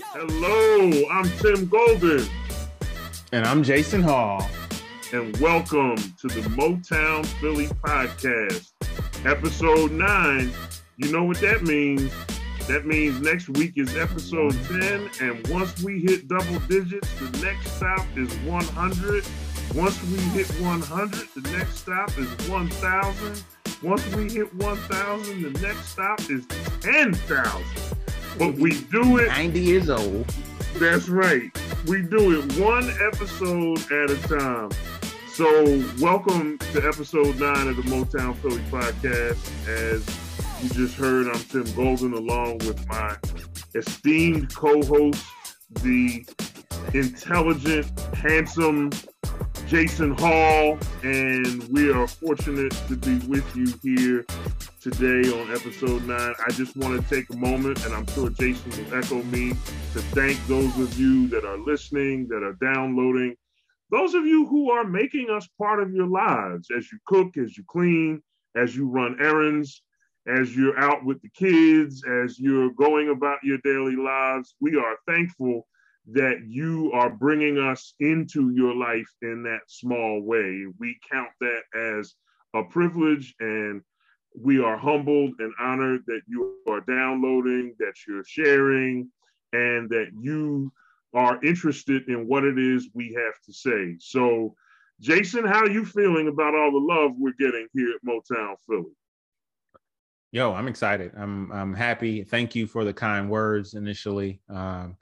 Hello, I'm Tim Golden. And I'm Jason Hall. And welcome to the Motown Philly podcast, episode nine. You know what that means? That means next week is episode 10. And once we hit double digits, the next stop is 100. Once we hit 100, the next stop is 1,000. Once we hit 1,000, the next stop is 10,000. But we do it 90 years old. That's right. We do it one episode at a time. So, welcome to episode nine of the Motown Philly podcast. As you just heard, I'm Tim Golden along with my esteemed co host, the intelligent, handsome Jason Hall, and we are fortunate to be with you here today on episode nine. I just want to take a moment, and I'm sure Jason will echo me, to thank those of you that are listening, that are downloading, those of you who are making us part of your lives as you cook, as you clean, as you run errands, as you're out with the kids, as you're going about your daily lives. We are thankful that you are bringing us into your life in that small way. We count that as a privilege and we are humbled and honored that you are downloading, that you're sharing, and that you are interested in what it is we have to say. So, Jason, how are you feeling about all the love we're getting here at Motown Philly? Yo, I'm excited. I'm I'm happy. Thank you for the kind words initially. Um,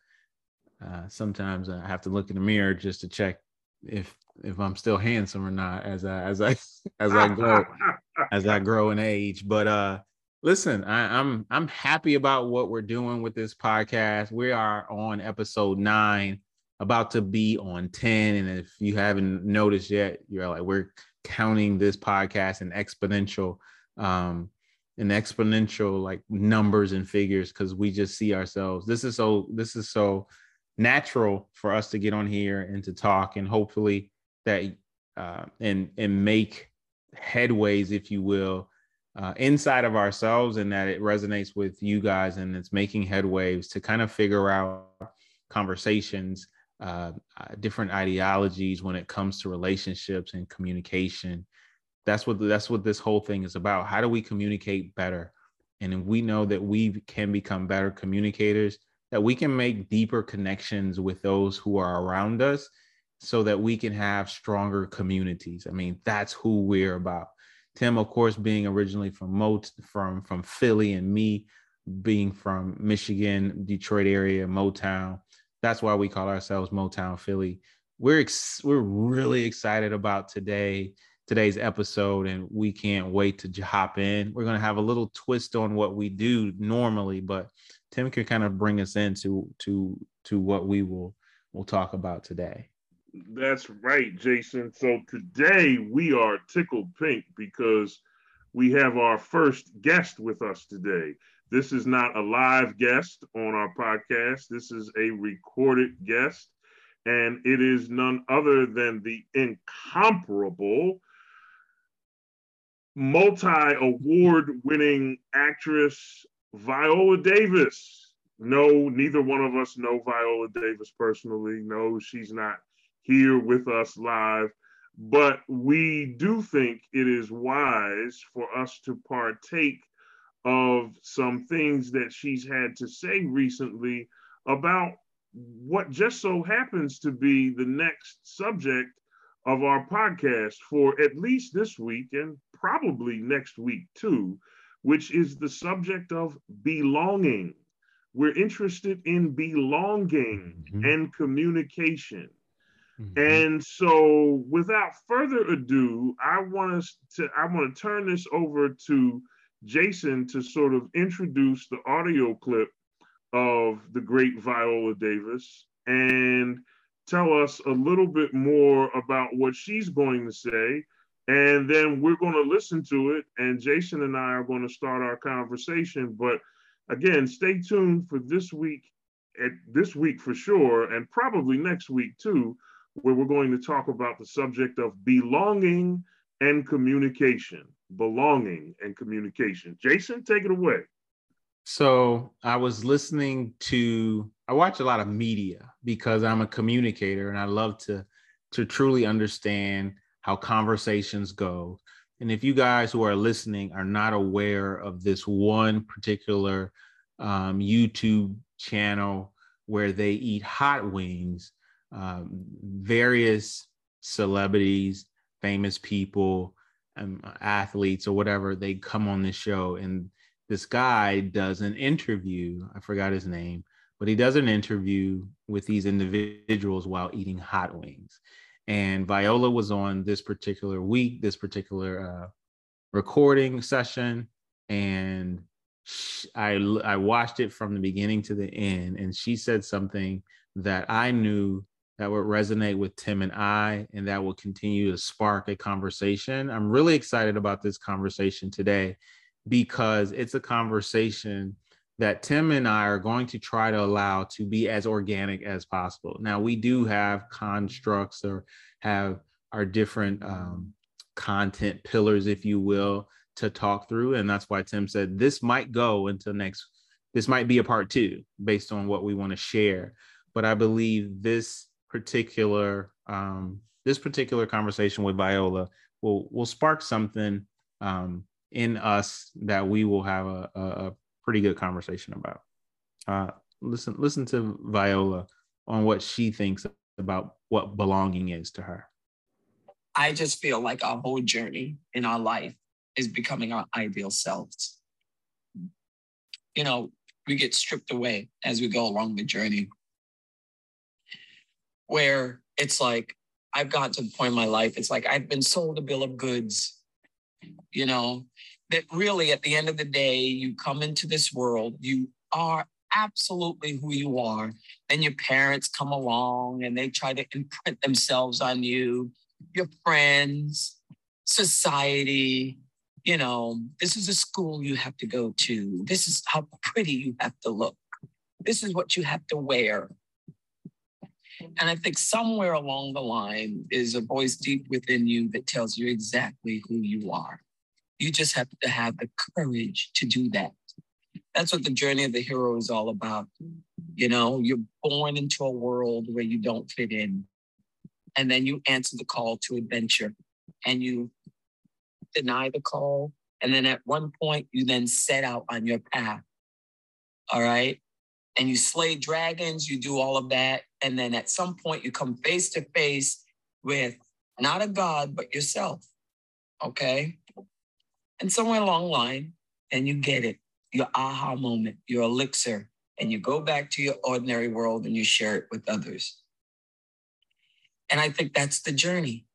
uh, sometimes I have to look in the mirror just to check if if I'm still handsome or not as I as I as I grow as I grow in age. But uh listen, I, I'm I'm happy about what we're doing with this podcast. We are on episode nine, about to be on 10. And if you haven't noticed yet, you're like, we're counting this podcast in exponential um in exponential like numbers and figures because we just see ourselves. This is so this is so natural for us to get on here and to talk and hopefully that uh, and and make headways if you will uh, inside of ourselves and that it resonates with you guys and it's making headways to kind of figure out conversations uh, different ideologies when it comes to relationships and communication. That's what that's what this whole thing is about. How do we communicate better? And we know that we can become better communicators that we can make deeper connections with those who are around us so that we can have stronger communities. I mean, that's who we're about. Tim, of course, being originally from Mot from from Philly and me being from Michigan, Detroit area, Motown. That's why we call ourselves Motown Philly. We're ex- we're really excited about today today's episode and we can't wait to hop in. We're to have a little twist on what we do normally, but Tim can kind of bring us into to to what we will will talk about today. That's right, Jason. So today we are tickled pink because we have our first guest with us today. This is not a live guest on our podcast. This is a recorded guest, and it is none other than the incomparable multi award winning actress Viola Davis. No, neither one of us know Viola Davis personally. No, she's not here with us live. But we do think it is wise for us to partake of some things that she's had to say recently about what just so happens to be the next subject of our podcast for at least this week and probably next week too, which is the subject of belonging. We're interested in belonging mm-hmm. and communication. Mm-hmm. And so without further ado, I want us to I want to turn this over to Jason to sort of introduce the audio clip of the great Viola Davis and tell us a little bit more about what she's going to say and then we're going to listen to it and jason and i are going to start our conversation. But again stay tuned for this week at this week for sure and probably next week too where we're going to talk about the subject of belonging and communication. Belonging and communication. Jason take it away. So I was listening to I watch a lot of media because I'm a communicator and I love to to truly understand how conversations go. And if you guys who are listening are not aware of this one particular um, YouTube channel where they eat hot wings, um, various celebrities, famous people, um, athletes, or whatever, they come on this show. And this guy does an interview. I forgot his name, but he does an interview with these individuals while eating hot wings. And Viola was on this particular week, this particular uh, recording session, and I I watched it from the beginning to the end, and she said something that I knew that would resonate with Tim and I, and that will continue to spark a conversation. I'm really excited about this conversation today because it's a conversation that Tim and I are going to try to allow to be as organic as possible. Now, we do have constructs or have our different um, content pillars, if you will, to talk through. And that's why Tim said this might go until next, this might be a part two based on what we want to share. But I believe this particular um, this particular conversation with Viola will will spark something um, in us that we will have a, a, a pretty good conversation about. Uh, listen, listen to Viola on what she thinks about what belonging is to her. I just feel like our whole journey in our life is becoming our ideal selves. You know, we get stripped away as we go along the journey, where it's like, I've gotten to the point in my life, it's like I've been sold a bill of goods, you know, that really at the end of the day, you come into this world, you are absolutely who you are. Then your parents come along and they try to imprint themselves on you, your friends, society. You know, this is a school you have to go to. This is how pretty you have to look. This is what you have to wear. And I think somewhere along the line is a voice deep within you that tells you exactly who you are. You just have to have the courage to do that. That's what the journey of the hero is all about. You know, you're born into a world where you don't fit in. And then you answer the call to adventure and you deny the call. And then at one point, you then set out on your path. All right. And you slay dragons, you do all of that. And then at some point, you come face to face with not a God, but yourself. Okay. And somewhere along the line, and you get it, your aha moment, your elixir, and you go back to your ordinary world and you share it with others. And I think that's the journey.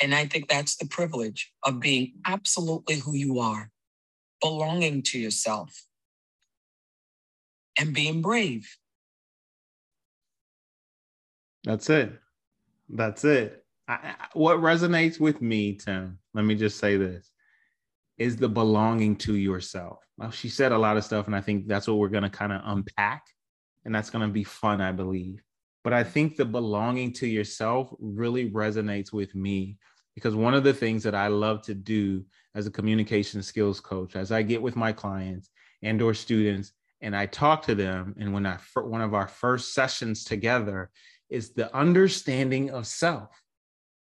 And I think that's the privilege of being absolutely who you are, belonging to yourself, and being brave. That's it. That's it. I, what resonates with me, Tim, let me just say this is the belonging to yourself. Well, she said a lot of stuff, and I think that's what we're going to kind of unpack. And that's going to be fun, I believe. But I think the belonging to yourself really resonates with me because one of the things that I love to do as a communication skills coach, as I get with my clients and or students, and I talk to them, and when I one of our first sessions together is the understanding of self,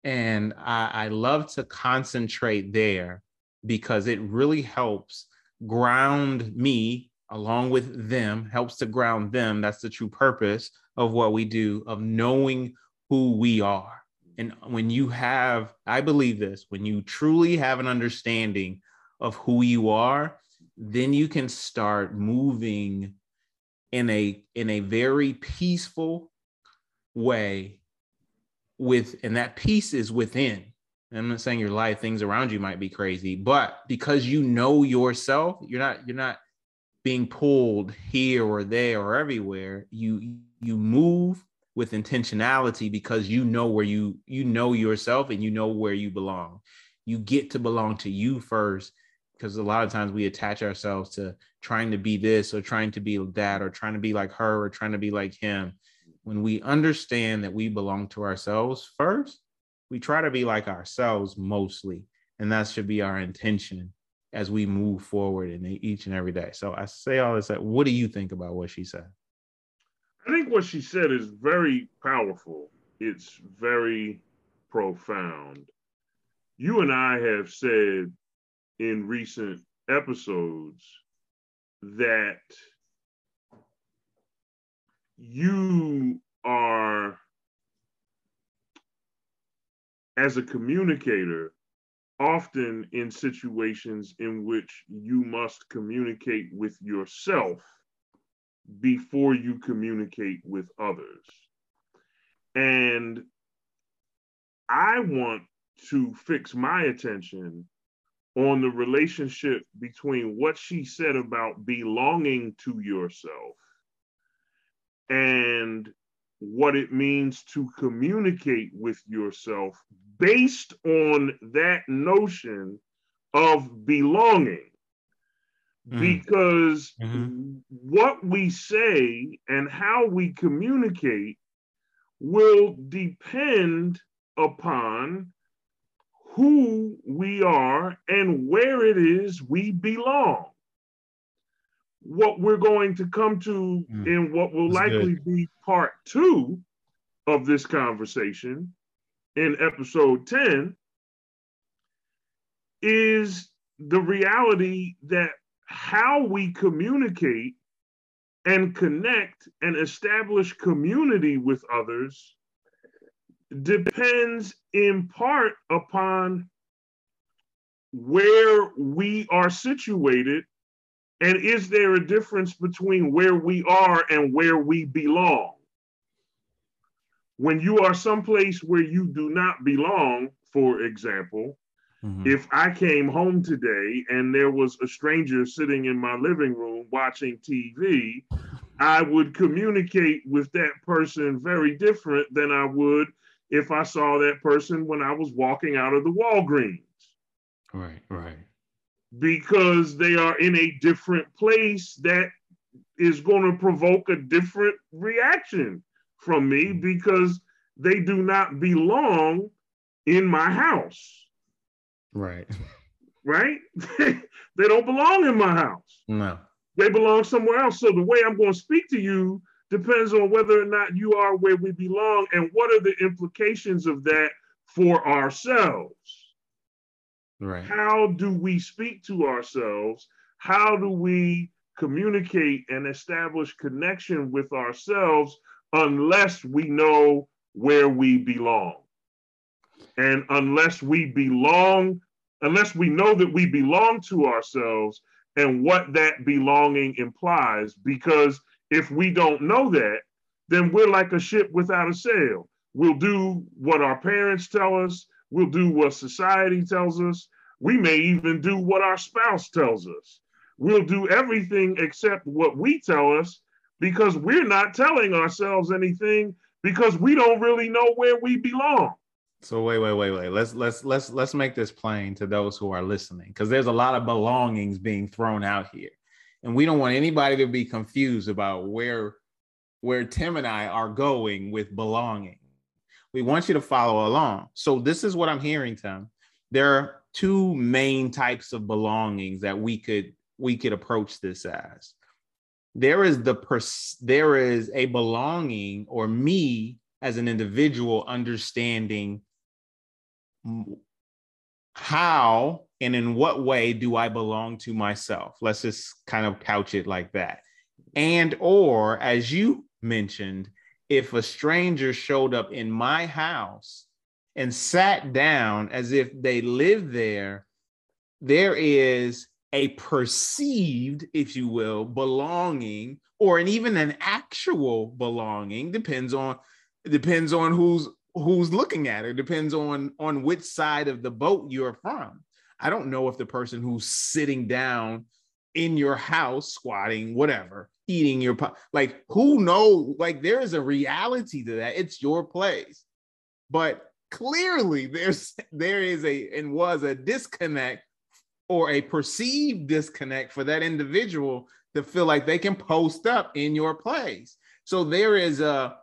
and I, I love to concentrate there because it really helps ground me along with them, helps to ground them. That's the true purpose of what we do, of knowing who we are. And when you have, I believe this, when you truly have an understanding of who you are, then you can start moving in a in a very peaceful way with and that peace is within I'm not saying your life, things around you might be crazy, but because you know yourself, you're not you're not being pulled here or there or everywhere. You you move with intentionality because you know where you you know yourself and you know where you belong. You get to belong to you first because a lot of times we attach ourselves to trying to be this or trying to be that or trying to be like her or trying to be like him. When we understand that we belong to ourselves first, we try to be like ourselves mostly and that should be our intention as we move forward in each and every day. So I say all this. Uh, what do you think about what she said? I think what she said is very powerful. It's very profound. You and I have said in recent episodes that you are, as a communicator, often in situations in which you must communicate with yourself before you communicate with others. And I want to fix my attention on the relationship between what she said about belonging to yourself and what it means to communicate with yourself based on that notion of belonging. Mm. Because mm-hmm. what we say and how we communicate will depend upon who we are and where it is we belong. What we're going to come to mm. in what will That's likely good. be part two of this conversation in episode 10 is the reality that how we communicate and connect and establish community with others depends in part upon where we are situated and is there a difference between where we are and where we belong when you are someplace where you do not belong for example mm-hmm. if i came home today and there was a stranger sitting in my living room watching tv i would communicate with that person very different than i would if I saw that person when I was walking out of the Walgreens. Right, right. Because they are in a different place that is going to provoke a different reaction from me mm-hmm. because they do not belong in my house. Right. Right? they don't belong in my house. No. They belong somewhere else. So the way I'm going to speak to you depends on whether or not you are where we belong and what are the implications of that for ourselves. Right. How do we speak to ourselves? How do we communicate and establish connection with ourselves unless we know where we belong? And unless we belong, unless we know that we belong to ourselves and what that belonging implies, because if we don't know that, then we're like a ship without a sail. We'll do what our parents tell us, we'll do what society tells us, we may even do what our spouse tells us. We'll do everything except what we tell us because we're not telling ourselves anything because we don't really know where we belong. So wait, wait, wait, wait. Let's let's let's let's make this plain to those who are listening because there's a lot of belongings being thrown out here and we don't want anybody to be confused about where where Tim and I are going with belonging. We want you to follow along. So this is what I'm hearing, Tim. There two main types of belongings that we could we could approach this as. There is the pers- there is a belonging or me as an individual understanding how and in what way do I belong to myself? Let's just kind of couch it like that. And or as you mentioned, if a stranger showed up in my house and sat down as if they lived there, there is a perceived, if you will, belonging or an even an actual belonging depends on depends on who's who's looking at it. Depends on on which side of the boat you're from. I don't know if the person who's sitting down in your house squatting whatever eating your like who knows? Like there is a reality to that. It's your place. But clearly there's there is a and was a disconnect or a perceived disconnect for that individual to feel like they can post up in your place so there is a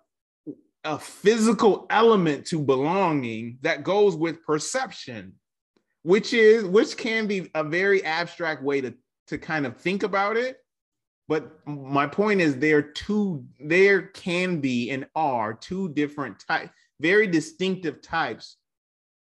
a physical element to belonging that goes with perception. which is which can be a very abstract way to to kind of think about it. But my point is there two there can be and are two different types, very distinctive types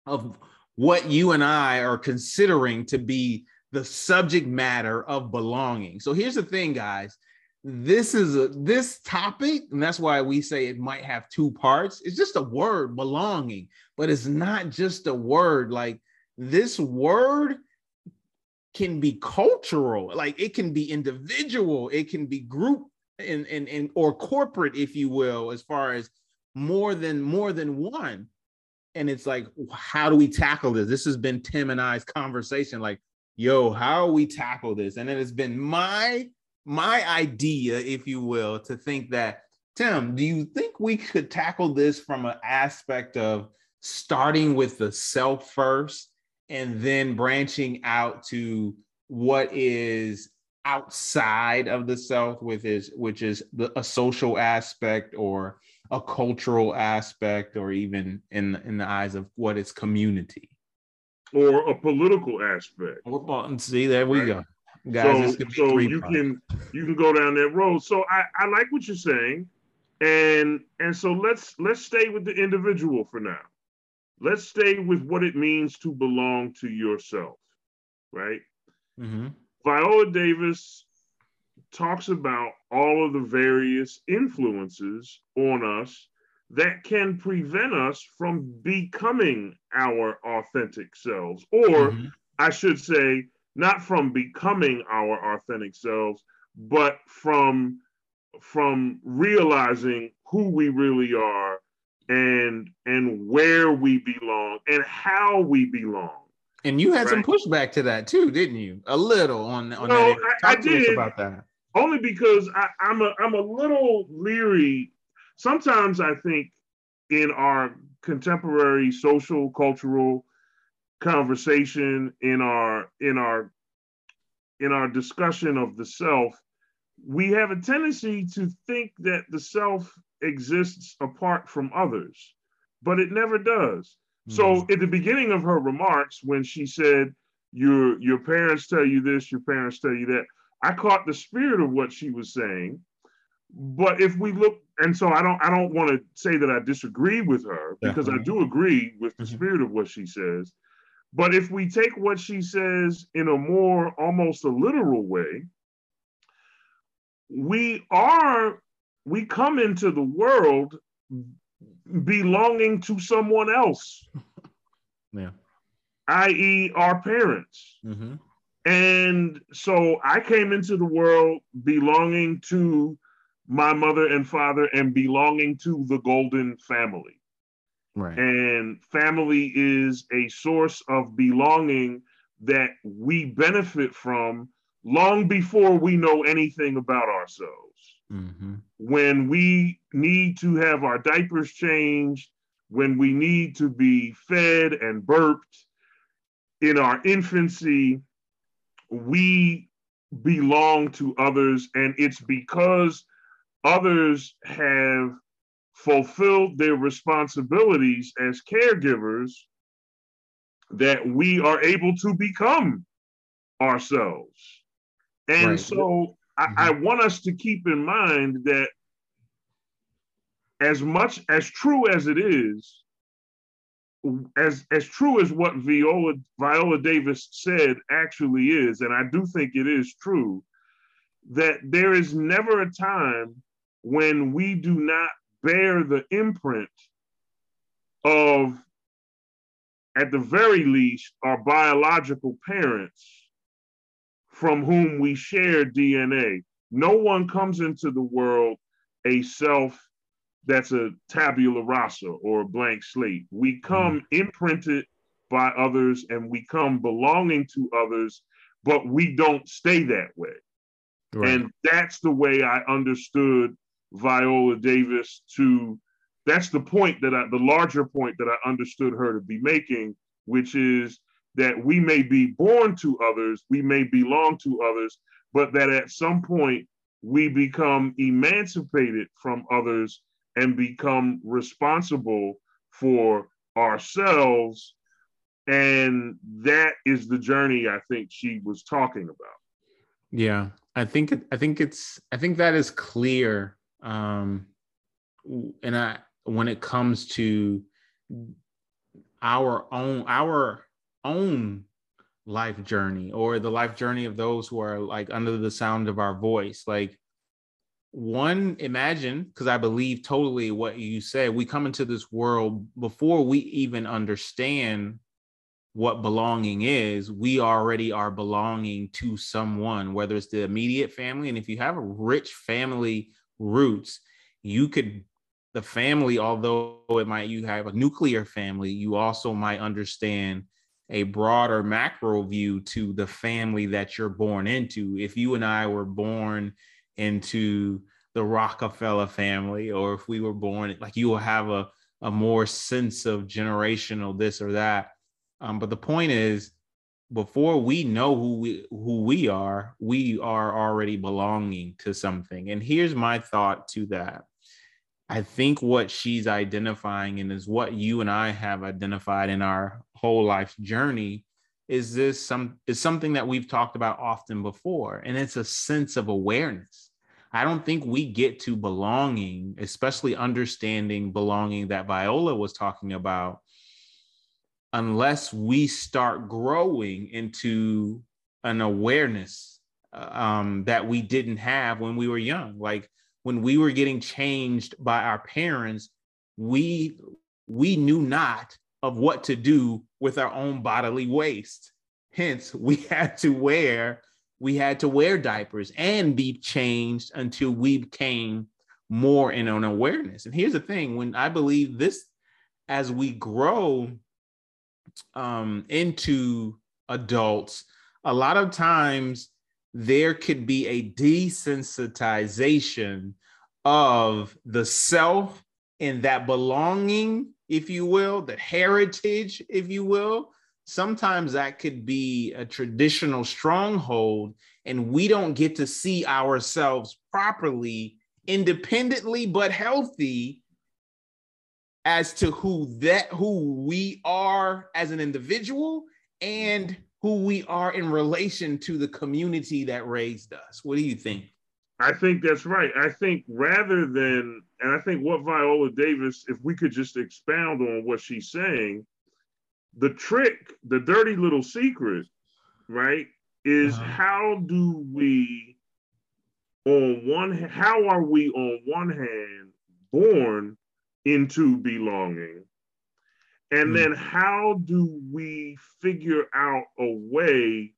of what you and I are considering to be the subject matter of belonging. So here's the thing, guys. This is a this topic, and that's why we say it might have two parts. It's just a word, belonging, but it's not just a word. Like this word can be cultural, like it can be individual, it can be group and and, and or corporate, if you will, as far as more than more than one. And it's like, how do we tackle this? This has been Tim and I's conversation. Like, yo, how we tackle this? And it has been my my idea, if you will, to think that Tim, do you think we could tackle this from an aspect of starting with the self first and then branching out to what is outside of the self with is which is the, a social aspect or a cultural aspect or even in in the eyes of what is community. Or a political aspect. Well, see there we right? go. Guys so, so you can you can go down that road. So i i like what you're saying. And and so let's let's stay with the individual for now. Let's stay with what it means to belong to yourself, right? Mm-hmm. Viola Davis talks about all of the various influences on us that can prevent us from becoming our authentic selves, or mm-hmm. I should say, not from becoming our authentic selves, but from from realizing who we really are and and where we belong and how we belong. And you had right? some pushback to that too, didn't you? A little on on that. Talk I, I did about that. Only because I, I'm a I'm a little leery. Sometimes I think in our contemporary social cultural conversation in our in our in our discussion of the self we have a tendency to think that the self exists apart from others, but it never does. Mm. So at the beginning of her remarks, when she said, your your parents tell you this, your parents tell you that, I caught the spirit of what she was saying. But if we look, and so I don't I don't want to say that I disagree with her because I do agree with the mm-hmm. spirit of what she says. But if we take what she says in a more almost a literal way, we are we come into the world belonging to someone else. Yeah. I.e., our parents. Mm-hmm. And so I came into the world belonging to my mother and father and belonging to the Golden family. Right. And family is a source of belonging that we benefit from long before we know anything about ourselves. Mm-hmm. When we need to have our diapers changed, when we need to be fed and burped in our infancy, we belong to others. And it's because others have fulfilled their responsibilities as caregivers that we are able to become ourselves. And right. so mm-hmm. I want us to keep in mind that as much as true as it is, as as true as what Viola Viola Davis said actually is, and I do think it is true, that there is never a time when we do not bear the imprint of, at the very least, our biological parents from whom we share DNA. No one comes into the world a self that's a tabula rasa or a blank slate. We come mm. imprinted by others and we come belonging to others, but we don't stay that way. Right. And that's the way I understood Viola Davis to that's the point that I the larger point that I understood her to be making, which is that we may be born to others, we may belong to others, but that at some point we become emancipated from others and become responsible for ourselves And that is the journey I think she was talking about. Yeah, I think I think it's I think that is clear. Um, and I when it comes to our own our own life journey or the life journey of those who are like under the sound of our voice like one imagine because i believe totally what you said we come into this world before we even understand what belonging is we already are belonging to someone whether it's the immediate family and if you have a rich family roots you could the family although it might you have a nuclear family you also might understand a broader macro view to the family that you're born into. If you and I were born into the Rockefeller family, or if we were born, like you will have a, a more sense of generational this or that. Um, but the point is, before we know who we who we are, we are already belonging to something. And here's my thought to that. I think what she's identifying and is what you and I have identified in our whole life journey is this some is something that we've talked about often before and it's a sense of awareness. I don't think we get to belonging, especially understanding belonging that Viola was talking about unless we start growing into an awareness uh, um, that we didn't have when we were young. Like when we were getting changed by our parents, we we knew not of what to do with our own bodily waste. Hence, we had to wear we had to wear diapers and be changed until we became more in an awareness. And here's the thing: when I believe this, as we grow um, into adults, a lot of times there could be a desensitization of the self and that belonging, if you will, the heritage, if you will. Sometimes that could be a traditional stronghold, and we don't get to see ourselves properly, independently, but healthy as to who that who we are as an individual and who we are in relation to the community that raised us. What do you think? I think that's right. I think rather than, and I think what Viola Davis, if we could just expound on what she's saying, the trick, the dirty little secret, right, is uh-huh. how do we, on one, how are we on one hand born into belonging? And mm. then how do we figure out a way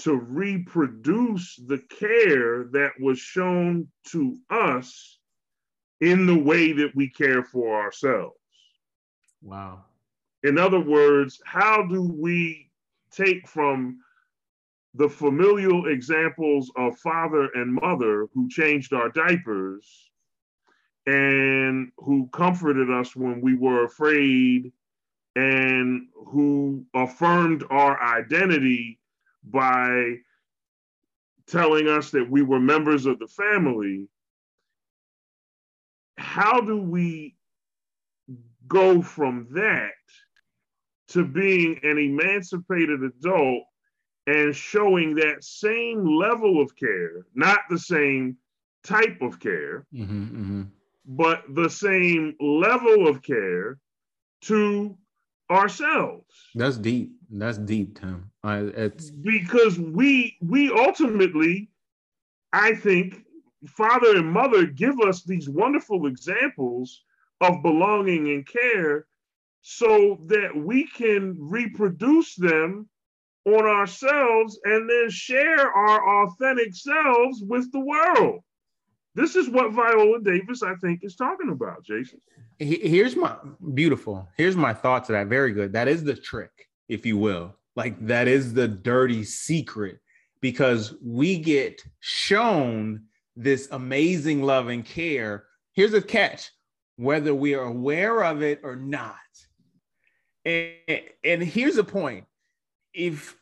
to reproduce the care that was shown to us in the way that we care for ourselves? Wow. In other words, how do we take from the familial examples of father and mother who changed our diapers and who comforted us when we were afraid and who affirmed our identity by telling us that we were members of the family, how do we go from that to being an emancipated adult and showing that same level of care, not the same type of care, mm-hmm, mm-hmm. but the same level of care to ourselves. That's deep. That's deep, Tim. I, it's because we we ultimately, I think, father and mother give us these wonderful examples of belonging and care, so that we can reproduce them on ourselves and then share our authentic selves with the world. This is what Viola Davis, I think, is talking about, Jason. Here's my beautiful. Here's my thoughts of that. Very good. That is the trick, if you will. Like that is the dirty secret because we get shown this amazing love and care. Here's a catch whether we are aware of it or not. And, and here's a point. If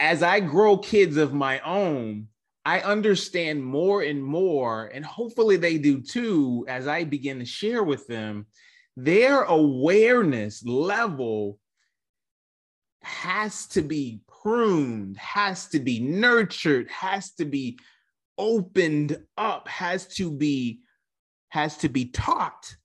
as I grow kids of my own, I understand more and more, and hopefully they do too, as I begin to share with them, their awareness level has to be pruned, has to be nurtured, has to be opened up, has to be has to be taught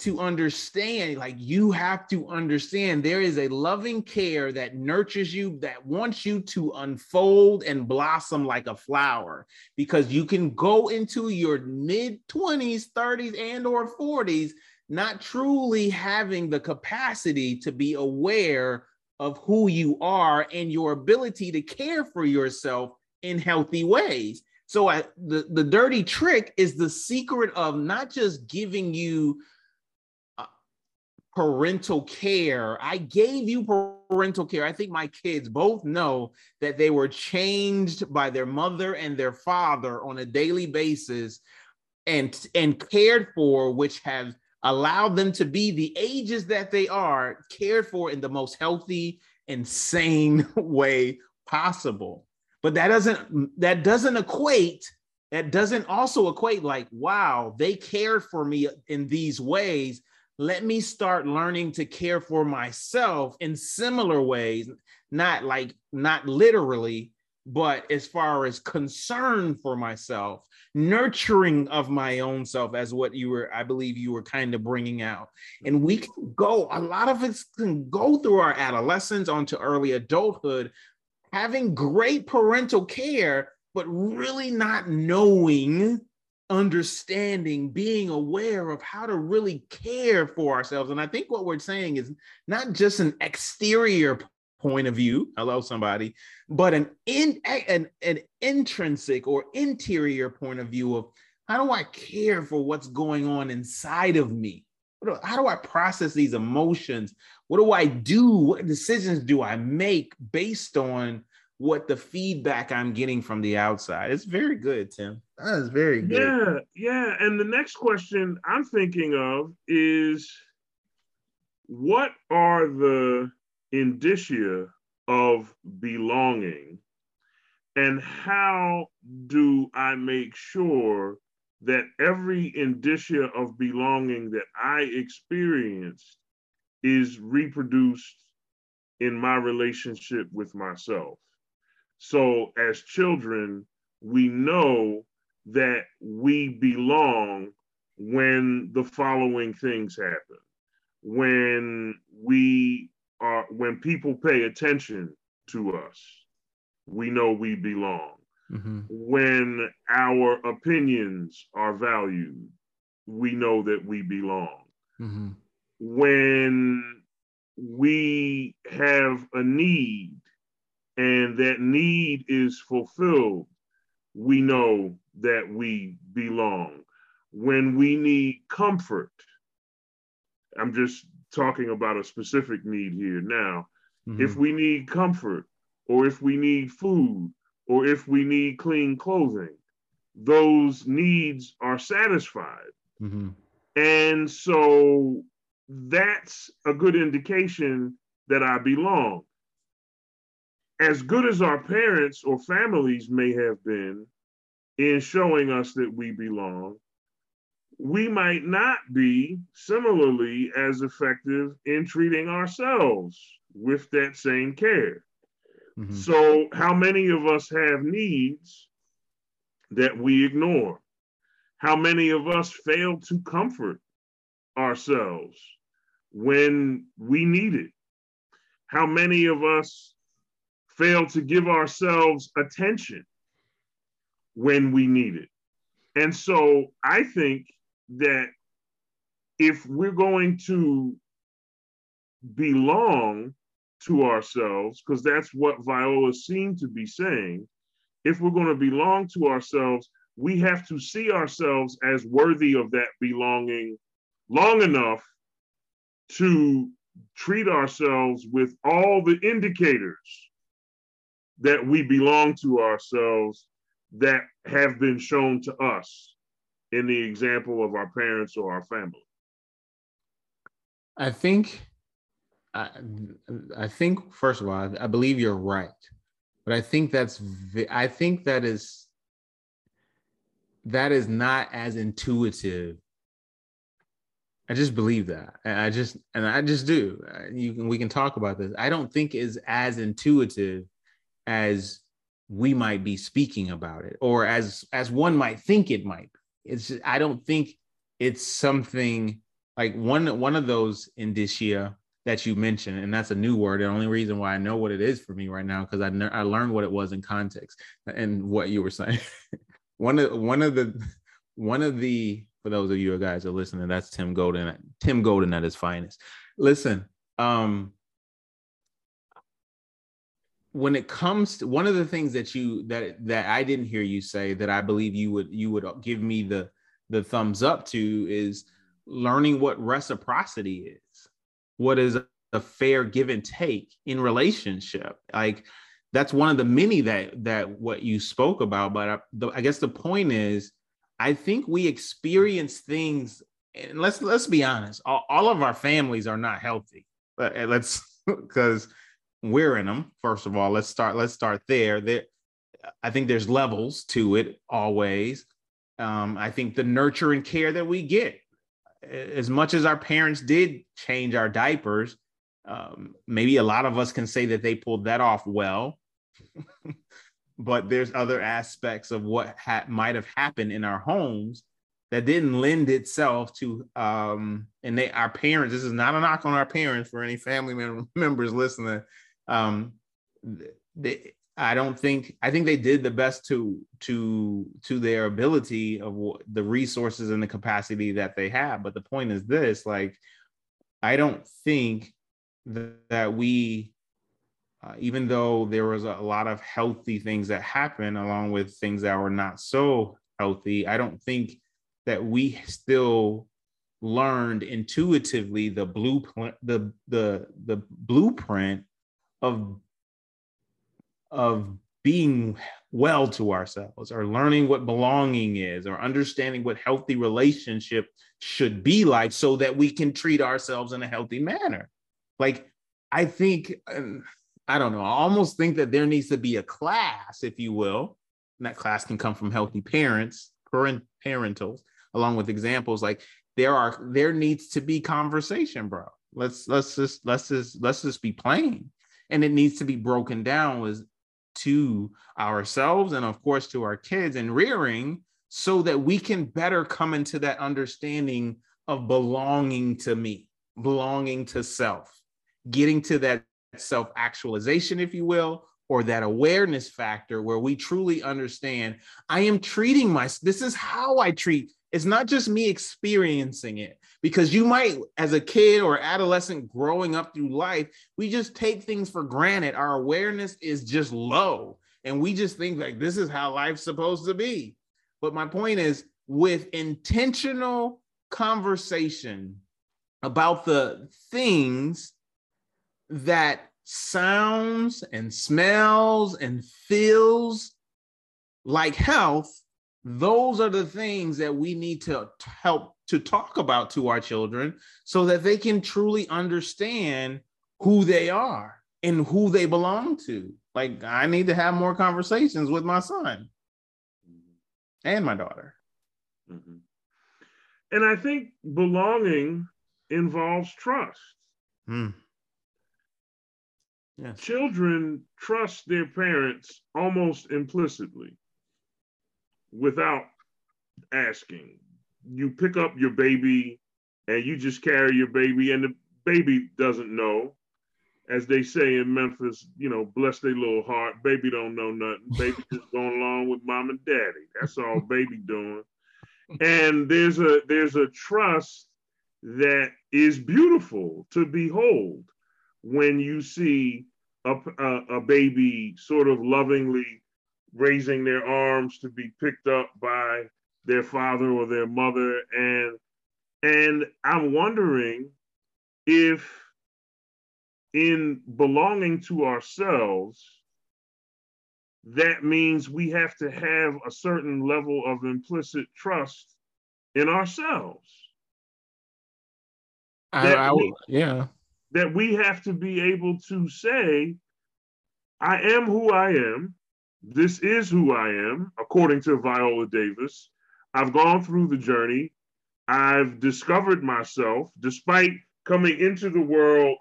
to understand like you have to understand there is a loving care that nurtures you that wants you to unfold and blossom like a flower. Because you can go into your mid 20s 30s and or 40s not truly having the capacity to be aware of who you are and your ability to care for yourself in healthy ways. So I, the, the dirty trick is the secret of not just giving you parental care. I gave you parental care. I think my kids both know that they were changed by their mother and their father on a daily basis and and cared for which have allowed them to be the ages that they are cared for in the most healthy and sane way possible. But that doesn't that doesn't equate that doesn't also equate like wow, they cared for me in these ways let me start learning to care for myself in similar ways not like not literally but as far as concern for myself nurturing of my own self as what you were i believe you were kind of bringing out. And we can go a lot of us can go through our adolescence onto early adulthood having great parental care but really not knowing understanding, being aware of how to really care for ourselves. And I think what we're saying is not just an exterior point of view, hello somebody, but an in an, an intrinsic or interior point of view of how do I care for what's going on inside of me? How do I process these emotions? What do I do? What decisions do I make based on what the feedback I'm getting from the outside. It's very good, Tim. That is very good. Yeah, yeah. And the next question I'm thinking of is what are the indicia of belonging? And how do I make sure that every indicia of belonging that I experienced is reproduced in my relationship with myself? So as children, we know that we belong when the following things happen. When we are when people pay attention to us, we know we belong. Mm-hmm. When our opinions are valued, we know that we belong. Mm-hmm. When we have a need and that need is fulfilled, we know that we belong. When we need comfort, I'm just talking about a specific need here now. Mm-hmm. If we need comfort, or if we need food, or if we need clean clothing, those needs are satisfied. Mm-hmm. And so that's a good indication that I belong as good as our parents or families may have been in showing us that we belong, we might not be similarly as effective in treating ourselves with that same care. Mm-hmm. So, how many of us have needs that we ignore? How many of us fail to comfort ourselves when we need it? How many of us fail to give ourselves attention when we need it. And so I think that if we're going to belong to ourselves, because that's what Viola seemed to be saying, if we're going to belong to ourselves, we have to see ourselves as worthy of that belonging long enough to treat ourselves with all the indicators that we belong to ourselves that have been shown to us in the example of our parents or our family? I think, I, I think first of all, I, I believe you're right, but I think that's, I think that is, that is not as intuitive I just believe that. I just and I just do. You can we can talk about this. I don't think is as intuitive as we might be speaking about it or as as one might think it might. It's I don't think it's something like one one of those indicia that you mentioned, and that's a new word. The only reason why I know what it is for me right now because I ne- I learned what it was in context and what you were saying. one of one of the one of the for those of you guys are listening, that's Tim Golden. Tim Golden at his finest. Listen, um, when it comes to one of the things that you that that I didn't hear you say that I believe you would you would give me the the thumbs up to is learning what reciprocity is. What is a fair give and take in relationship? Like that's one of the many that that what you spoke about but I, the, I guess the point is i think we experience things and let's let's be honest all, all of our families are not healthy but let's because we're in them first of all. Let's start let's start there. There i think there's levels to it always. Um, i think the nurture and care that we get as much as our parents did change our diapers, um, maybe a lot of us can say that they pulled that off well. but there's other aspects of what ha- might have happened in our homes that didn't lend itself to um and they our parents this is not a knock on our parents for any family mem- members listening um they, I don't think I think they did the best to to to their ability of the resources and the capacity that they have. But the point is this: like, I don't think that we, uh, even though there was a lot of healthy things that happened along with things that were not so healthy, I don't think that we still learned intuitively the blueprint the the the blueprint of of being well to ourselves or learning what belonging is or understanding what healthy relationship should be like so that we can treat ourselves in a healthy manner. Like i think um, i don't know i almost think that there needs to be a class if you will and that class can come from healthy parents parent parentals along with examples like there are there needs to be conversation bro. Let's let's just let's just let's just be plain and it needs to be broken down was to ourselves and of course to our kids and rearing so that we can better come into that understanding of belonging to me belonging to self getting to that self actualization if you will or that awareness factor where we truly understand i am treating my this is how i treat. It's not just me experiencing it because you might, as a kid or adolescent growing up through life, we just take things for granted. Our awareness is just low. And we just think like this is how life's supposed to be. But my point is with intentional conversation about the things that sounds and smells and feels like health those are the things that we need to help to talk about to our children so that they can truly understand who they are and who they belong to. Like I need to have more conversations with my son and my daughter. Mm-hmm. And I think belonging involves trust. Mm. Yes. Children trust their parents almost implicitly without asking. You pick up your baby and you just carry your baby, and the baby doesn't know. As they say in Memphis, you know, bless their little heart. Baby don't know nothing. Baby just going along with mom and daddy. That's all baby doing. And there's a there's a trust that is beautiful to behold when you see a, a, a baby sort of lovingly raising their arms to be picked up by their father or their mother. And and i'm wondering if in belonging to ourselves that means we have to have a certain level of implicit trust in ourselves. I, I, we, yeah. that we have to be able to say i am who i am. This is who I am, according to Viola Davis. I've gone through the journey. I've discovered myself despite coming into the world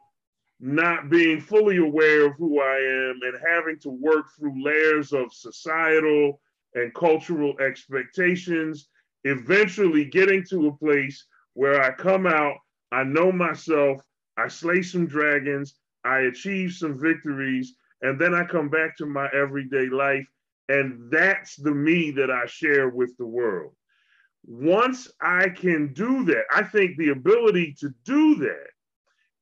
not being fully aware of who I am and having to work through layers of societal and cultural expectations, eventually getting to a place where I come out, I know myself, I slay some dragons, I achieve some victories, and then I come back to my everyday life. And that's the me that I share with the world. Once I can do that, I think the ability to do that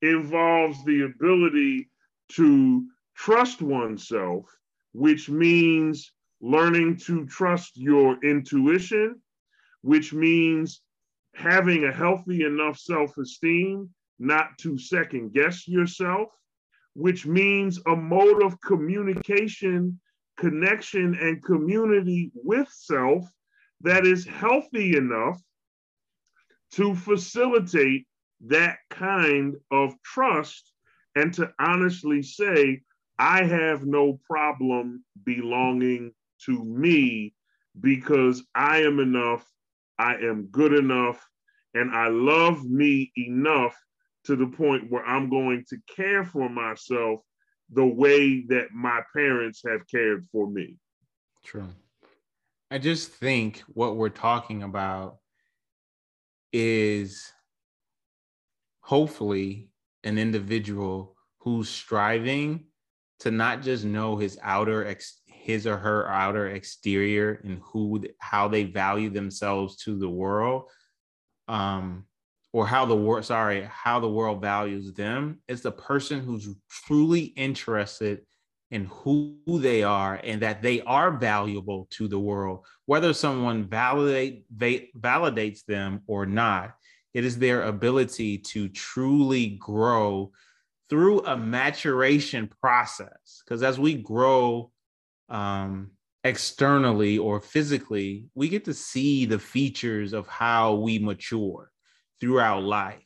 involves the ability to trust oneself, which means learning to trust your intuition, which means having a healthy enough self esteem not to second guess yourself, which means a mode of communication, connection, and community with self that is healthy enough to facilitate that kind of trust and to honestly say, I have no problem belonging to me because I am enough, I am good enough, and I love me enough to the point where I'm going to care for myself the way that my parents have cared for me. True. I just think what we're talking about is hopefully an individual who's striving to not just know his outer ex, his or her outer exterior and who how they value themselves to the world um or how the world sorry how the world values them. It's the person who's truly interested in who they are and that they are valuable to the world whether someone validate validates them or not it is their ability to truly grow through a maturation process. Because as we grow um, externally or physically, we get to see the features of how we mature throughout life.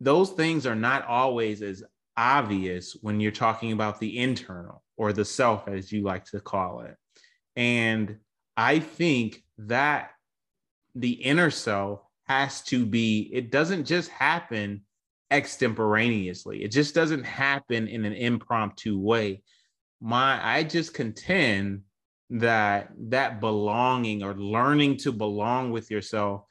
Those things are not always as obvious when you're talking about the internal or the self, as you like to call it. And I think that the inner self has to be, it doesn't just happen extemporaneously. It just doesn't happen in an impromptu way. My I just contend that that belonging or learning to belong with yourself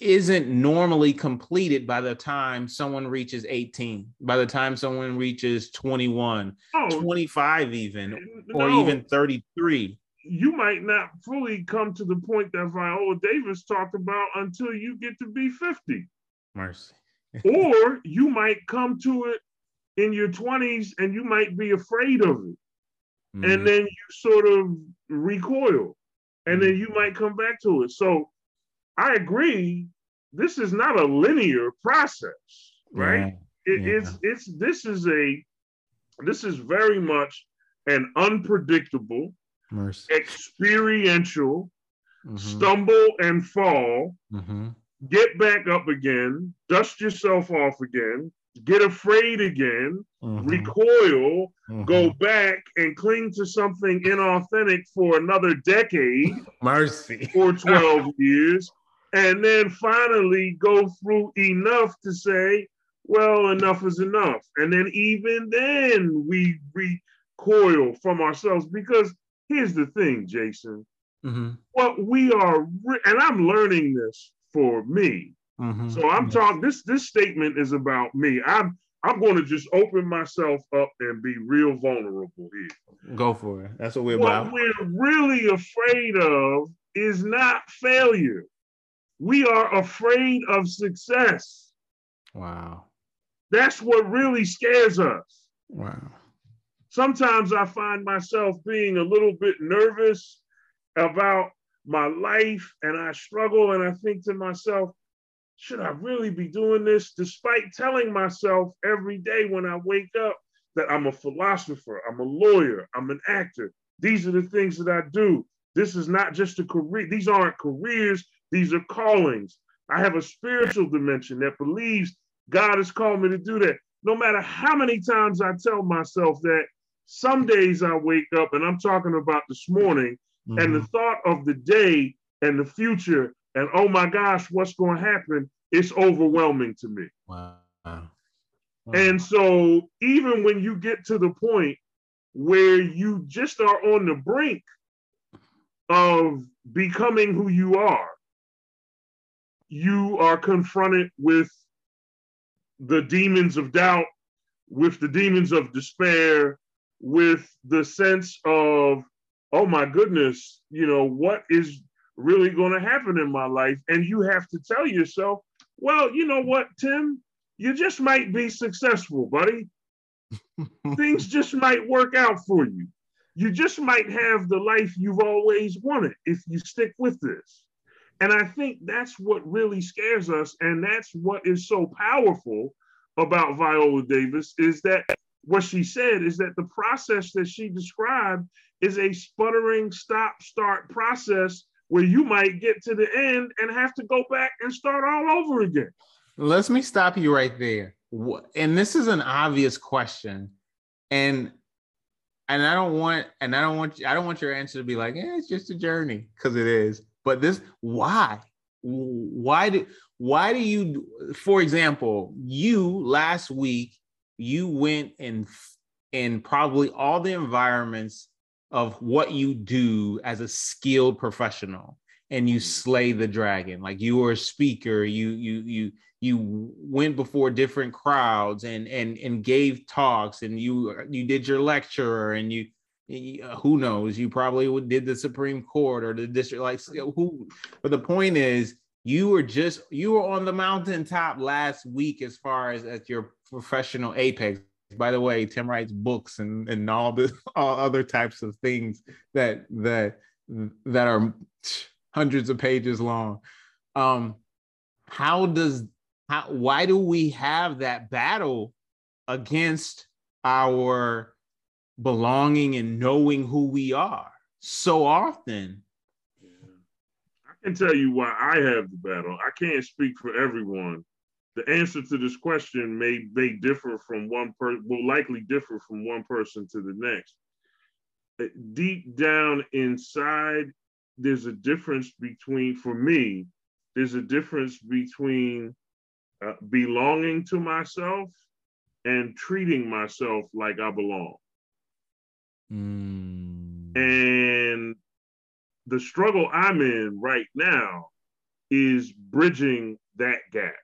isn't normally completed by the time someone reaches 18 by the time someone reaches 21 oh, 25 even no. or even 33 you might not fully come to the point that Viola Davis talked about until you get to be 50. Mercy. or you might come to it in your 20s and you might be afraid of it. Mm-hmm. And then you sort of recoil and then mm-hmm. you might come back to it. So I agree, this is not a linear process, right? Yeah. It, yeah. It's it's this is a this is very much an unpredictable Mercy. experiential, mm-hmm. stumble and fall, mm-hmm. get back up again, dust yourself off again, get afraid again, mm-hmm. recoil, mm-hmm. go back and cling to something inauthentic for another decade, mercy, for 12 years, and then finally go through enough to say, well, enough is enough. And then even then we recoil from ourselves because here's the thing, Jason. Mm-hmm. What we are, re- and I'm learning this for me. Mm-hmm. So I'm talking. This this statement is about me. I'm I'm going to just open myself up and be real vulnerable here. Go for it. That's what we're what about. What we're really afraid of is not failure. We are afraid of success. Wow. That's what really scares us. Wow sometimes I find myself being a little bit nervous about my life and I struggle and I think to myself, should I really be doing this? Despite telling myself every day when I wake up that I'm a philosopher, I'm a lawyer, I'm an actor. These are the things that I do. This is not just a career, these aren't careers, these are callings. I have a spiritual dimension that believes God has called me to do that. No matter how many times I tell myself that, some days I wake up and I'm talking about this morning, mm-hmm. and the mm-hmm. thought of the day and the future and oh my gosh, what's going to happen? It's overwhelming to me. Wow. wow. And so, even when you get to the point where you just are on the brink of becoming who you are, you are confronted with the demons of doubt, with the demons of despair, with the sense of, oh my goodness, you know, what is really going to happen in my life? And you have to tell yourself, well, you know what, Tim, you just might be successful, buddy. Things just might work out for you. You just might have the life you've always wanted if you stick with this. And I think that's what really scares us. And that's what is so powerful about Viola Davis is that what she said is that the process that she described is a sputtering stop start process where you might get to the end and have to go back and start all over again. Let me stop you right there. And this is an obvious question. And and I don't want and I don't want I don't want your answer to be like, yeah, it's just a journey because it is. But this why? Why do why do you for example, you last week you went in in probably all the environments of what you do as a skilled professional and you mm. slay the dragon like you were a speaker you you you you went before different crowds and and and gave talks and you you did your lecture and you who knows? You probably did the supreme court or the district like who but the point is you were just you were on the mountaintop last week as far as at your professional apex. By the way tim writes books and and all the all other types of things that that that are hundreds of pages long. Um how does how why do we have that battle against our belonging and knowing who we are so often I can tell you why I have the battle. I can't speak for everyone. The answer to this question may may differ from one person, will likely differ from one person to the next. Uh, deep down inside, there's a difference between, for me, there's a difference between uh, belonging to myself and treating myself like I belong. Mm. And the struggle I'm in right now is bridging that gap.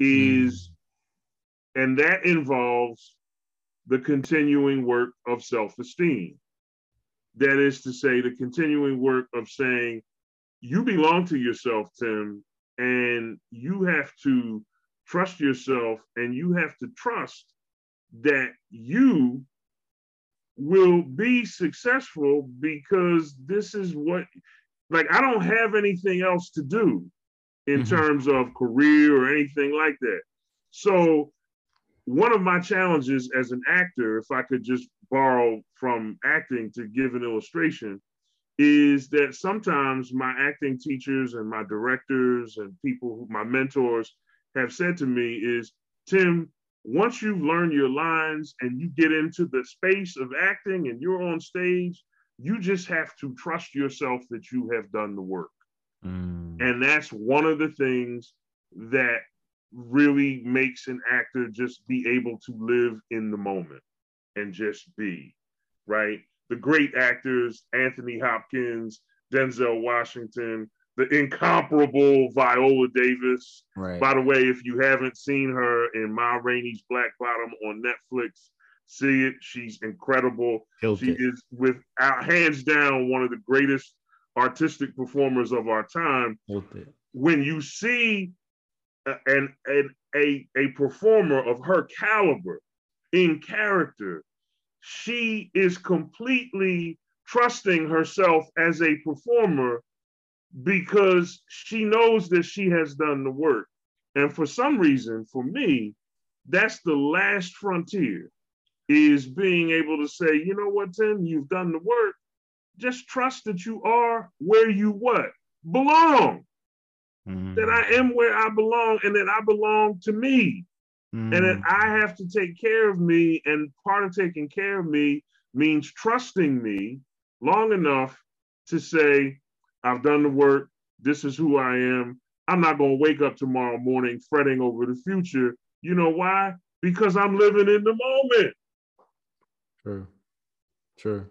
Is mm. and that involves the continuing work of self-esteem. That is to say, the continuing work of saying, you belong to yourself, Tim, and you have to trust yourself and you have to trust that you will be successful because this is what like I don't have anything else to do in mm-hmm. terms of career or anything like that. So one of my challenges as an actor, if I could just borrow from acting to give an illustration, is that sometimes my acting teachers and my directors and people, who, my mentors have said to me is, Tim, once you've learned your lines and you get into the space of acting and you're on stage, you just have to trust yourself that you have done the work. Mm. And that's one of the things that really makes an actor just be able to live in the moment and just be, right? The great actors, Anthony Hopkins, Denzel Washington, the incomparable Viola Davis. Right. By the way, if you haven't seen her in Ma Rainey's Black Bottom on Netflix, see it. She's incredible. Killed she it. is with uh, hands down one of the greatest artistic performers of our time. When you see an, an a a performer of her caliber in character, she is completely trusting herself as a performer because she knows that she has done the work. And for some reason, for me, that's the last frontier is being able to say, you know what, Tim, you've done the work. Just trust that you are where you what? Belong. Mm. That I am where I belong and that I belong to me. Mm. And that I have to take care of me. And part of taking care of me means trusting me long enough to say, I've done the work. This is who I am. I'm not going to wake up tomorrow morning fretting over the future. You know why? Because I'm living in the moment. True. True.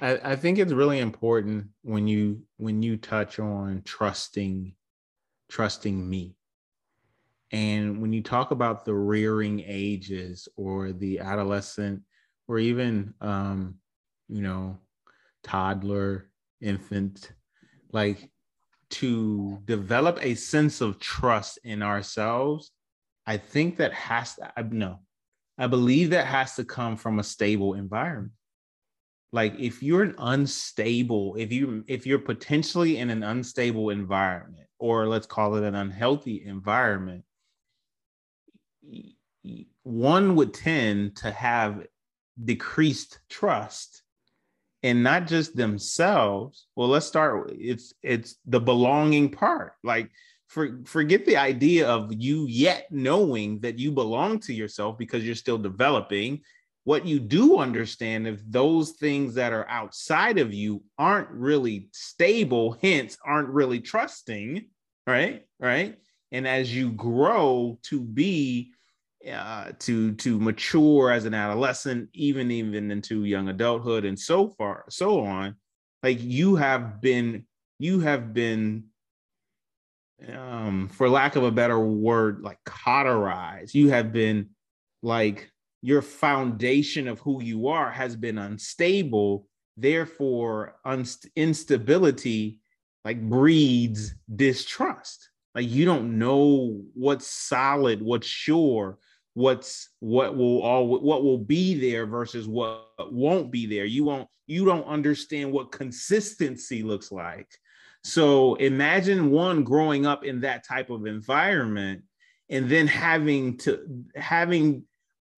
I, I think it's really important when you when you touch on trusting trusting me and when you talk about the rearing ages or the adolescent or even um you know toddler infant like to develop a sense of trust in ourselves i think that has to I, no i believe that has to come from a stable environment. Like if you're an unstable if you if you're potentially in an unstable environment or let's call it an unhealthy environment one would tend to have decreased trust and not just themselves. Well let's start it's it's the belonging part. Like for, forget the idea of you yet knowing that you belong to yourself because you're still developing. What you do understand if those things that are outside of you aren't really stable hence aren't really trusting right? Right? And as you grow to be uh, to to mature as an adolescent even even into young adulthood and so far so on like you have been you have been um for lack of a better word like cauterized. You have been like your foundation of who you are has been unstable. Therefore unst- instability like breeds distrust. Like you don't know what's solid what's sure what's what will all what will be there versus what won't be there you won't you don't understand what consistency looks like so imagine one growing up in that type of environment and then having to having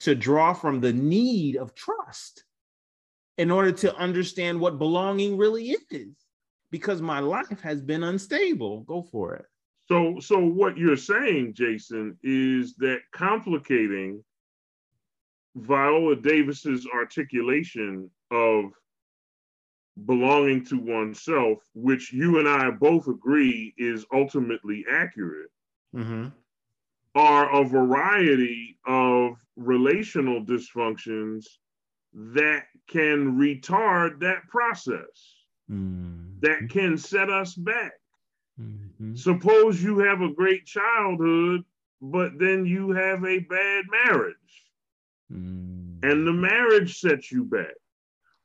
to draw from the need of trust in order to understand what belonging really is because my life has been unstable. Go for it. So, so what you're saying, Jason, is that complicating Viola Davis's articulation of belonging to oneself, which you and I both agree is ultimately accurate, mm-hmm are a variety of relational dysfunctions that can retard that process, mm-hmm. that can set us back. Mm-hmm. Suppose you have a great childhood, but then you have a bad marriage, mm-hmm. and the marriage sets you back.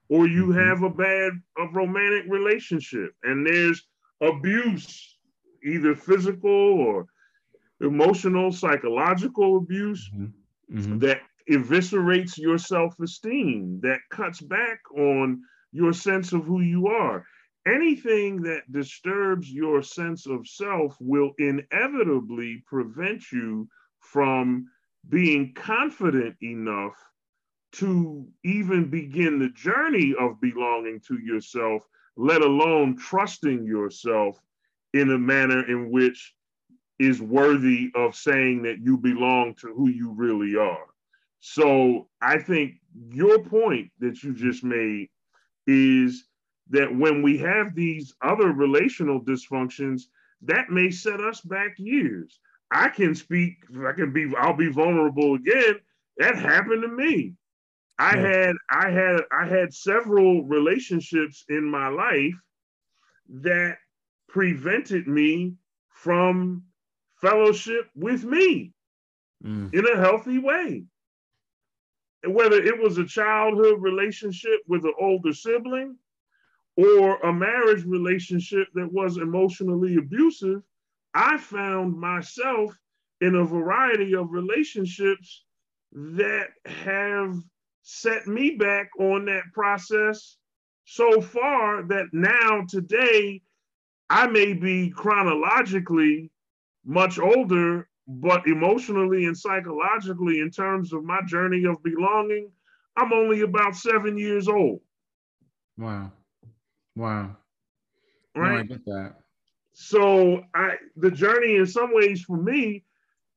Or you mm-hmm. have a bad a romantic relationship, and there's abuse, either physical or emotional, psychological abuse mm-hmm. Mm-hmm. that eviscerates your self esteem, that cuts back on your sense of who you are. Anything that disturbs your sense of self will inevitably prevent you from being confident enough to even begin the journey of belonging to yourself, let alone trusting yourself in a manner in which is worthy of saying that you belong to who you really are. So I think your point that you just made is that when we have these other relational dysfunctions, that may set us back years. I can speak, I can be, I'll be vulnerable again. That happened to me. I yeah. had, I had, I had several relationships in my life that prevented me from fellowship with me mm. in a healthy way. And whether it was a childhood relationship with an older sibling or a marriage relationship that was emotionally abusive, I found myself in a variety of relationships that have set me back on that process so far that now today I may be chronologically much older, but emotionally and psychologically, in terms of my journey of belonging, I'm only about seven years old. Wow. Wow. Right. No, I get that. So I the journey in some ways for me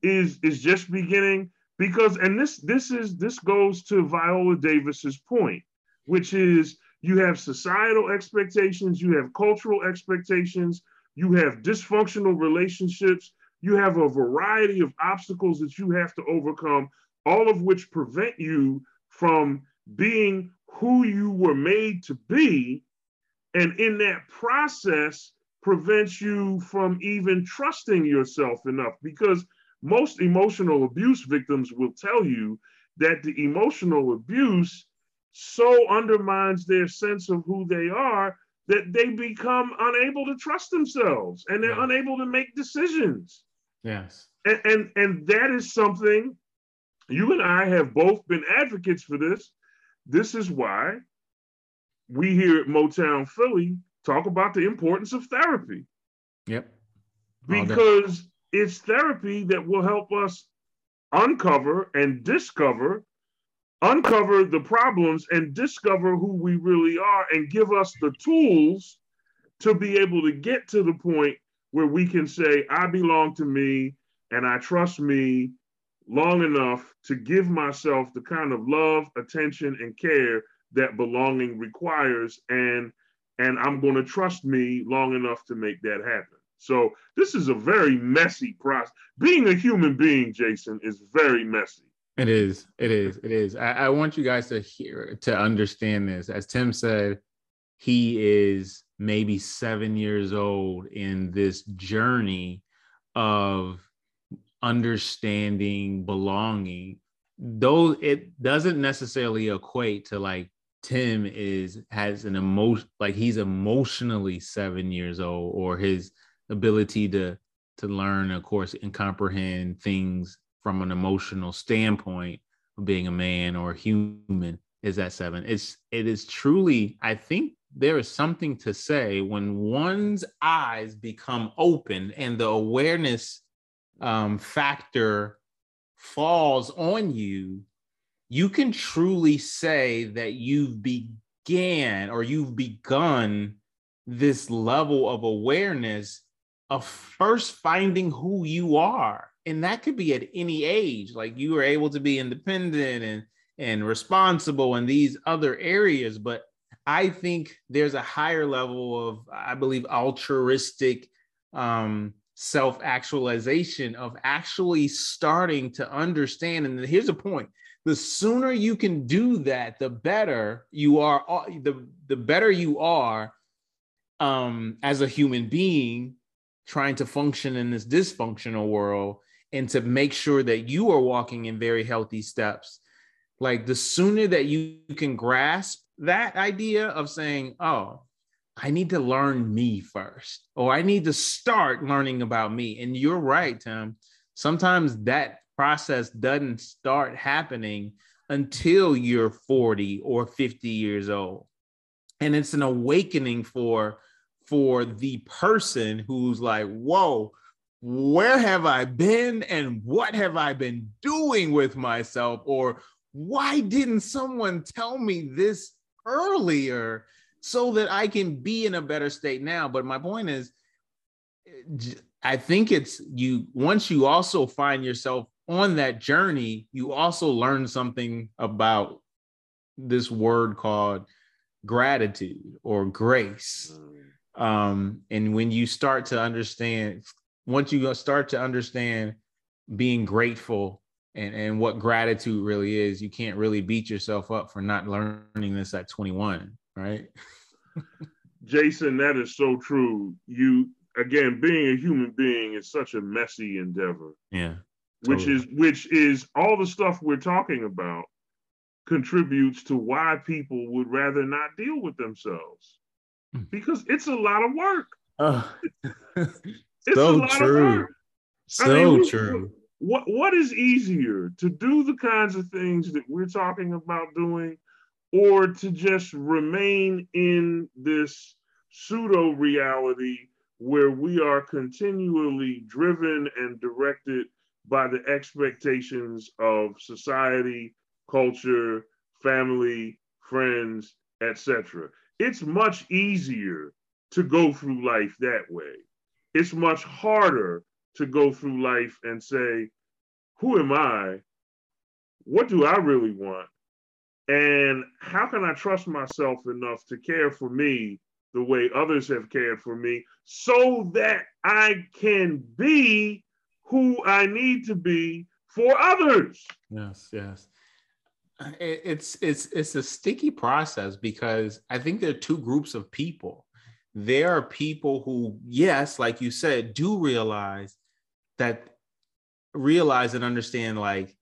is is just beginning because and this this is this goes to Viola Davis's point, which is you have societal expectations, you have cultural expectations, you have dysfunctional relationships, you have a variety of obstacles that you have to overcome, all of which prevent you from being who you were made to be. And in that process, prevents you from even trusting yourself enough because most emotional abuse victims will tell you that the emotional abuse so undermines their sense of who they are that they become unable to trust themselves and they're yeah. unable to make decisions. Yes. And, and and that is something you and I have both been advocates for this. This is why we here at Motown Philly talk about the importance of therapy. Yep. Because it's therapy that will help us uncover and discover uncover the problems and discover who we really are and give us the tools to be able to get to the point where we can say, I belong to me and I trust me long enough to give myself the kind of love, attention, and care that belonging requires. And and I'm going to trust me long enough to make that happen. So this is a very messy process. Being a human being, Jason, is very messy. It is. It is. It is. I, I want you guys to hear to understand this. As Tim said, he is maybe seven years old in this journey of understanding belonging though it doesn't necessarily equate to like tim is has an emotion like he's emotionally seven years old or his ability to to learn of course and comprehend things from an emotional standpoint of being a man or human is at seven. It's it is truly, I think there is something to say when one's eyes become open and the awareness um, factor falls on you, you can truly say that you've began or you've begun this level of awareness of first finding who you are. And that could be at any age like you are able to be independent and and responsible in these other areas. But i think there's a higher level of i believe altruistic um self-actualization of actually starting to understand. And here's a point the sooner you can do that the better you are uh, the the better you are um as a human being trying to function in this dysfunctional world and to make sure that you are walking in very healthy steps. Like the sooner that you can grasp that idea of saying oh i need to learn me first or i need to start learning about me and you're right tim. Sometimes that process doesn't start happening until you're 40 or 50 years old and it's an awakening for for the person who's like whoa where have I been and what have I been doing with myself? Or why didn't someone tell me this earlier so that I can be in a better state now? But my point is, I think it's you, once you also find yourself on that journey, you also learn something about this word called gratitude or grace. Mm. Um, and when you start to understand once you start to understand being grateful and, and what gratitude really is, you can't really beat yourself up for not learning this at 21, right? Jason, that is so true. You again, being a human being is such a messy endeavor. Yeah. Totally. Which is which is all the stuff we're talking about contributes to why people would rather not deal with themselves. Hmm. Because it's a lot of work. Oh. It's so true. So I mean, true. What what is easier to do the kinds of things that we're talking about doing, or to just remain in this pseudo reality where we are continually driven and directed by the expectations of society, culture, family, friends, etc. It's much easier to go through life that way it's much harder to go through life and say, who am I? What do I really want? And how can I trust myself enough to care for me the way others have cared for me so that I can be who I need to be for others. Yes, yes. It's it's it's a sticky process because I think there are two groups of people. There are people who, yes, like you said, do realize that realize and understand like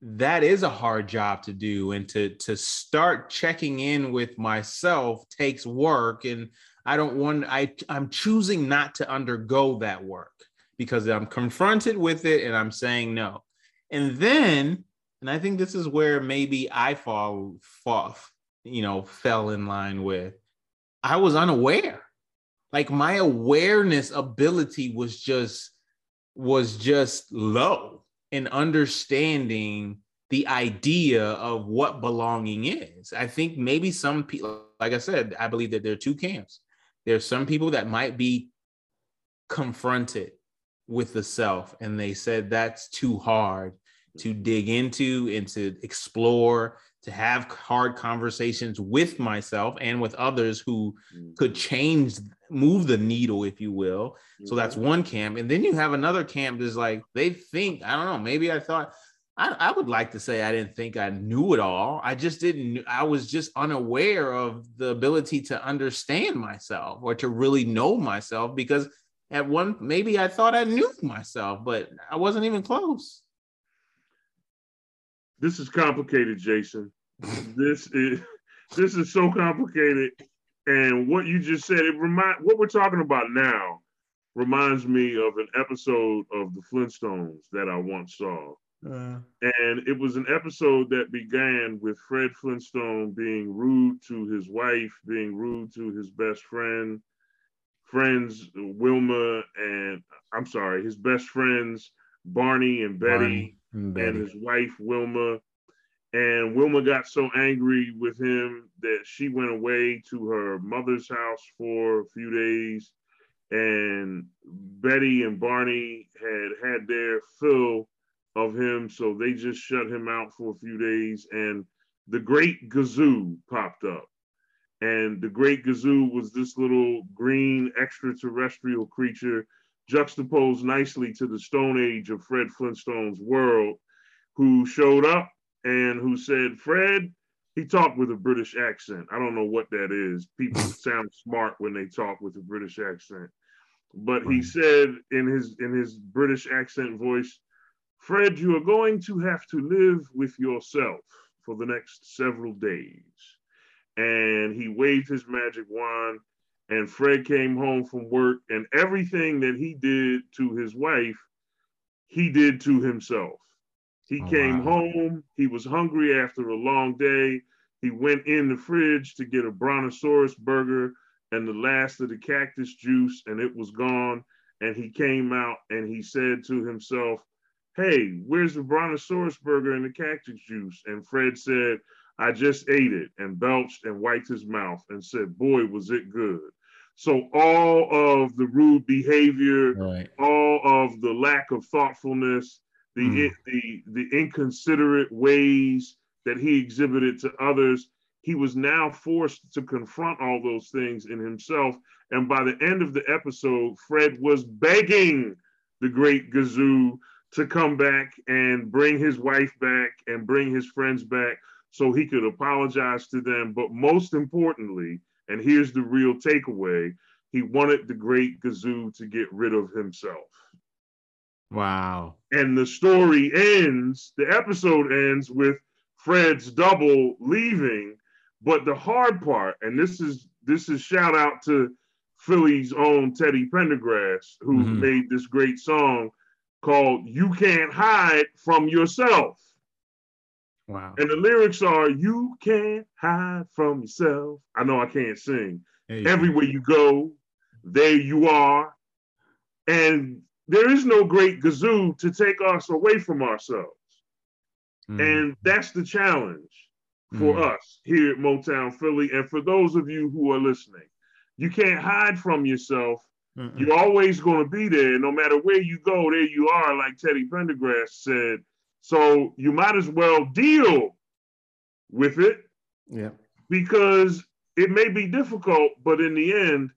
that is a hard job to do and to to start checking in with myself takes work and i don't want i i'm choosing not to undergo that work because i'm confronted with it and i'm saying no and then and i think this is where maybe i fall fall you know fell in line with i was unaware like my awareness ability was just was just low in understanding the idea of what belonging is. I think maybe some people, like I said, I believe that there are two camps. There's some people that might be confronted with the self, and they said that's too hard to dig into and to explore, to have hard conversations with myself and with others who mm-hmm. could change, move the needle, if you will. So that's mm-hmm. one camp. And then you have another camp that's like, they think, I don't know, maybe I thought, I, I would like to say I didn't think I knew it all. I just didn't, I was just unaware of the ability to understand myself or to really know myself because at one, maybe I thought I knew myself, but I wasn't even close. This is complicated, Jason. this is this is so complicated. And what you just said, it remind what we're talking about now reminds me of an episode of the Flintstones that I once saw. Uh, and it was an episode that began with Fred Flintstone being rude to his wife, being rude to his best friend, friends Wilma and I'm sorry, his best friends Barney and Betty, Barney and, Betty. and his wife Wilma. And Wilma got so angry with him that she went away to her mother's house for a few days. And Betty and Barney had had their fill of him, so they just shut him out for a few days. And the Great Gazoo popped up. And the Great Gazoo was this little green extraterrestrial creature juxtaposed nicely to the Stone Age of Fred Flintstone's world, who showed up and who said, Fred, he talked with a British accent. I don't know what that is. People sound smart when they talk with a British accent. But he said in his in his British accent voice, Fred, you are going to have to live with yourself for the next several days. And he waved his magic wand, and Fred came home from work, and everything that he did to his wife, he did to himself. He oh, came wow. home, he was hungry after a long day. He went in the fridge to get a brontosaurus burger and the last of the cactus juice, and it was gone. And he came out and he said to himself, Hey, where's the brontosaurus burger and the cactus juice? And Fred said, I just ate it and belched and wiped his mouth and said, Boy, was it good. So all of the rude behavior, right. all of the lack of thoughtfulness, the, mm. the the inconsiderate ways that he exhibited to others, he was now forced to confront all those things in himself. And by the end of the episode, Fred was begging the great Gazoo to come back and bring his wife back and bring his friends back so he could apologize to them. But most importantly, and here's the real takeaway, he wanted the great Gazoo to get rid of himself. Wow. And the story ends, the episode ends with Fred's double leaving. But the hard part, and this is this is shout out to Philly's own Teddy Pendergrass, who mm-hmm. made this great song called You Can't Hide from Yourself. Wow. And the lyrics are You can't hide from yourself. I know I can't sing. Hey, Everywhere you go, there you are. And there is no great Gazoo to take us away from ourselves. Mm. And that's the challenge for mm. us here at Motown Philly. And for those of you who are listening, you can't hide from yourself Mm-mm. You're always going to be there. No matter where you go, there you are, like Teddy Pendergrass said. So you might as well deal with it. Yeah. Because it may be difficult, but in the end,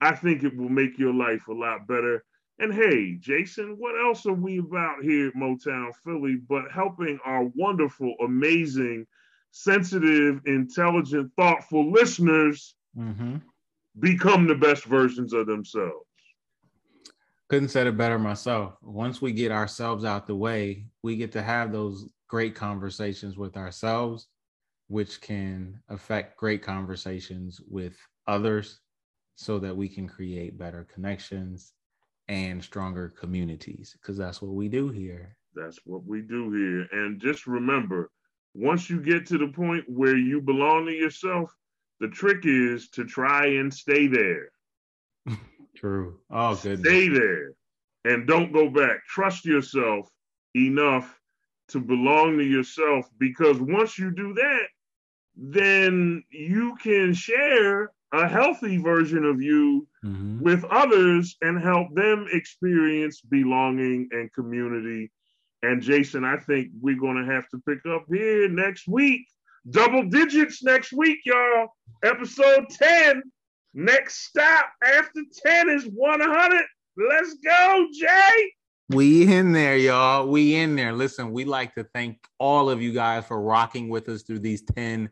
I think it will make your life a lot better. And hey, Jason, what else are we about here at Motown Philly but helping our wonderful, amazing, sensitive, intelligent, thoughtful listeners Mm-hmm. become the best versions of themselves? Couldn't said it better myself. Once we get ourselves out the way, we get to have those great conversations with ourselves, which can affect great conversations with others so that we can create better connections and stronger communities because that's what we do here. That's what we do here. And just remember, once you get to the point where you belong to yourself, the trick is to try and stay there. True. Oh, good. Stay there and don't go back. Trust yourself enough to belong to yourself because once you do that, then you can share a healthy version of you Mhm. with others and help them experience belonging and community. And Jason, I think we're going to have to pick up here next week. Double digits next week, y'all. Episode 10. Next stop after 10 is 100. Let's go, Jay. We in there, y'all. We in there. Listen, we like to thank all of you guys for rocking with us through these 10,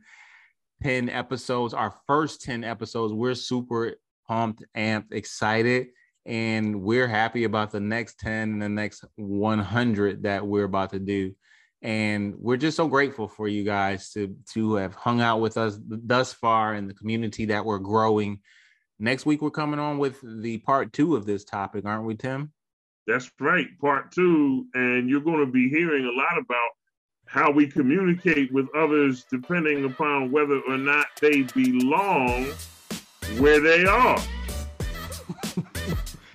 10 episodes. Our first 10 episodes. We're super pumped, amped, excited, and we're happy about the next 10 and the next 100 that we're about to do. And we're just so grateful for you guys to to have hung out with us thus far in the community that we're growing. Next week, we're coming on with the part two of this topic, aren't we, Tim? That's right, part two. And you're going to be hearing a lot about how we communicate with others depending upon whether or not they belong where they are.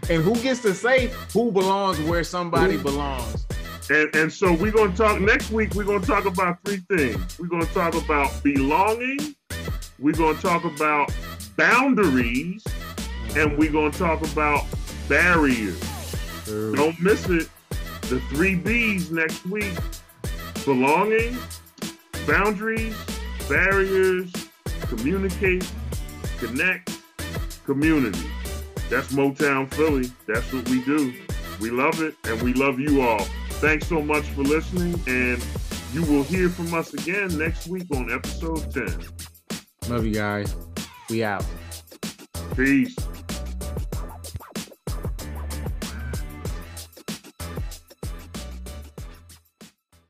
And who gets to say who belongs where somebody belongs? And, and so we're going to talk next week. We're going to talk about three things. We're going to talk about belonging. We're going to talk about boundaries. And we're going to talk about barriers. Don't miss it. The three B's next week belonging, boundaries, barriers, communicate, connect, community. That's Motown Philly. That's what we do. We love it and we love you all. Thanks so much for listening, and you will hear from us again next week on episode 10. Love you guys. We out. Peace.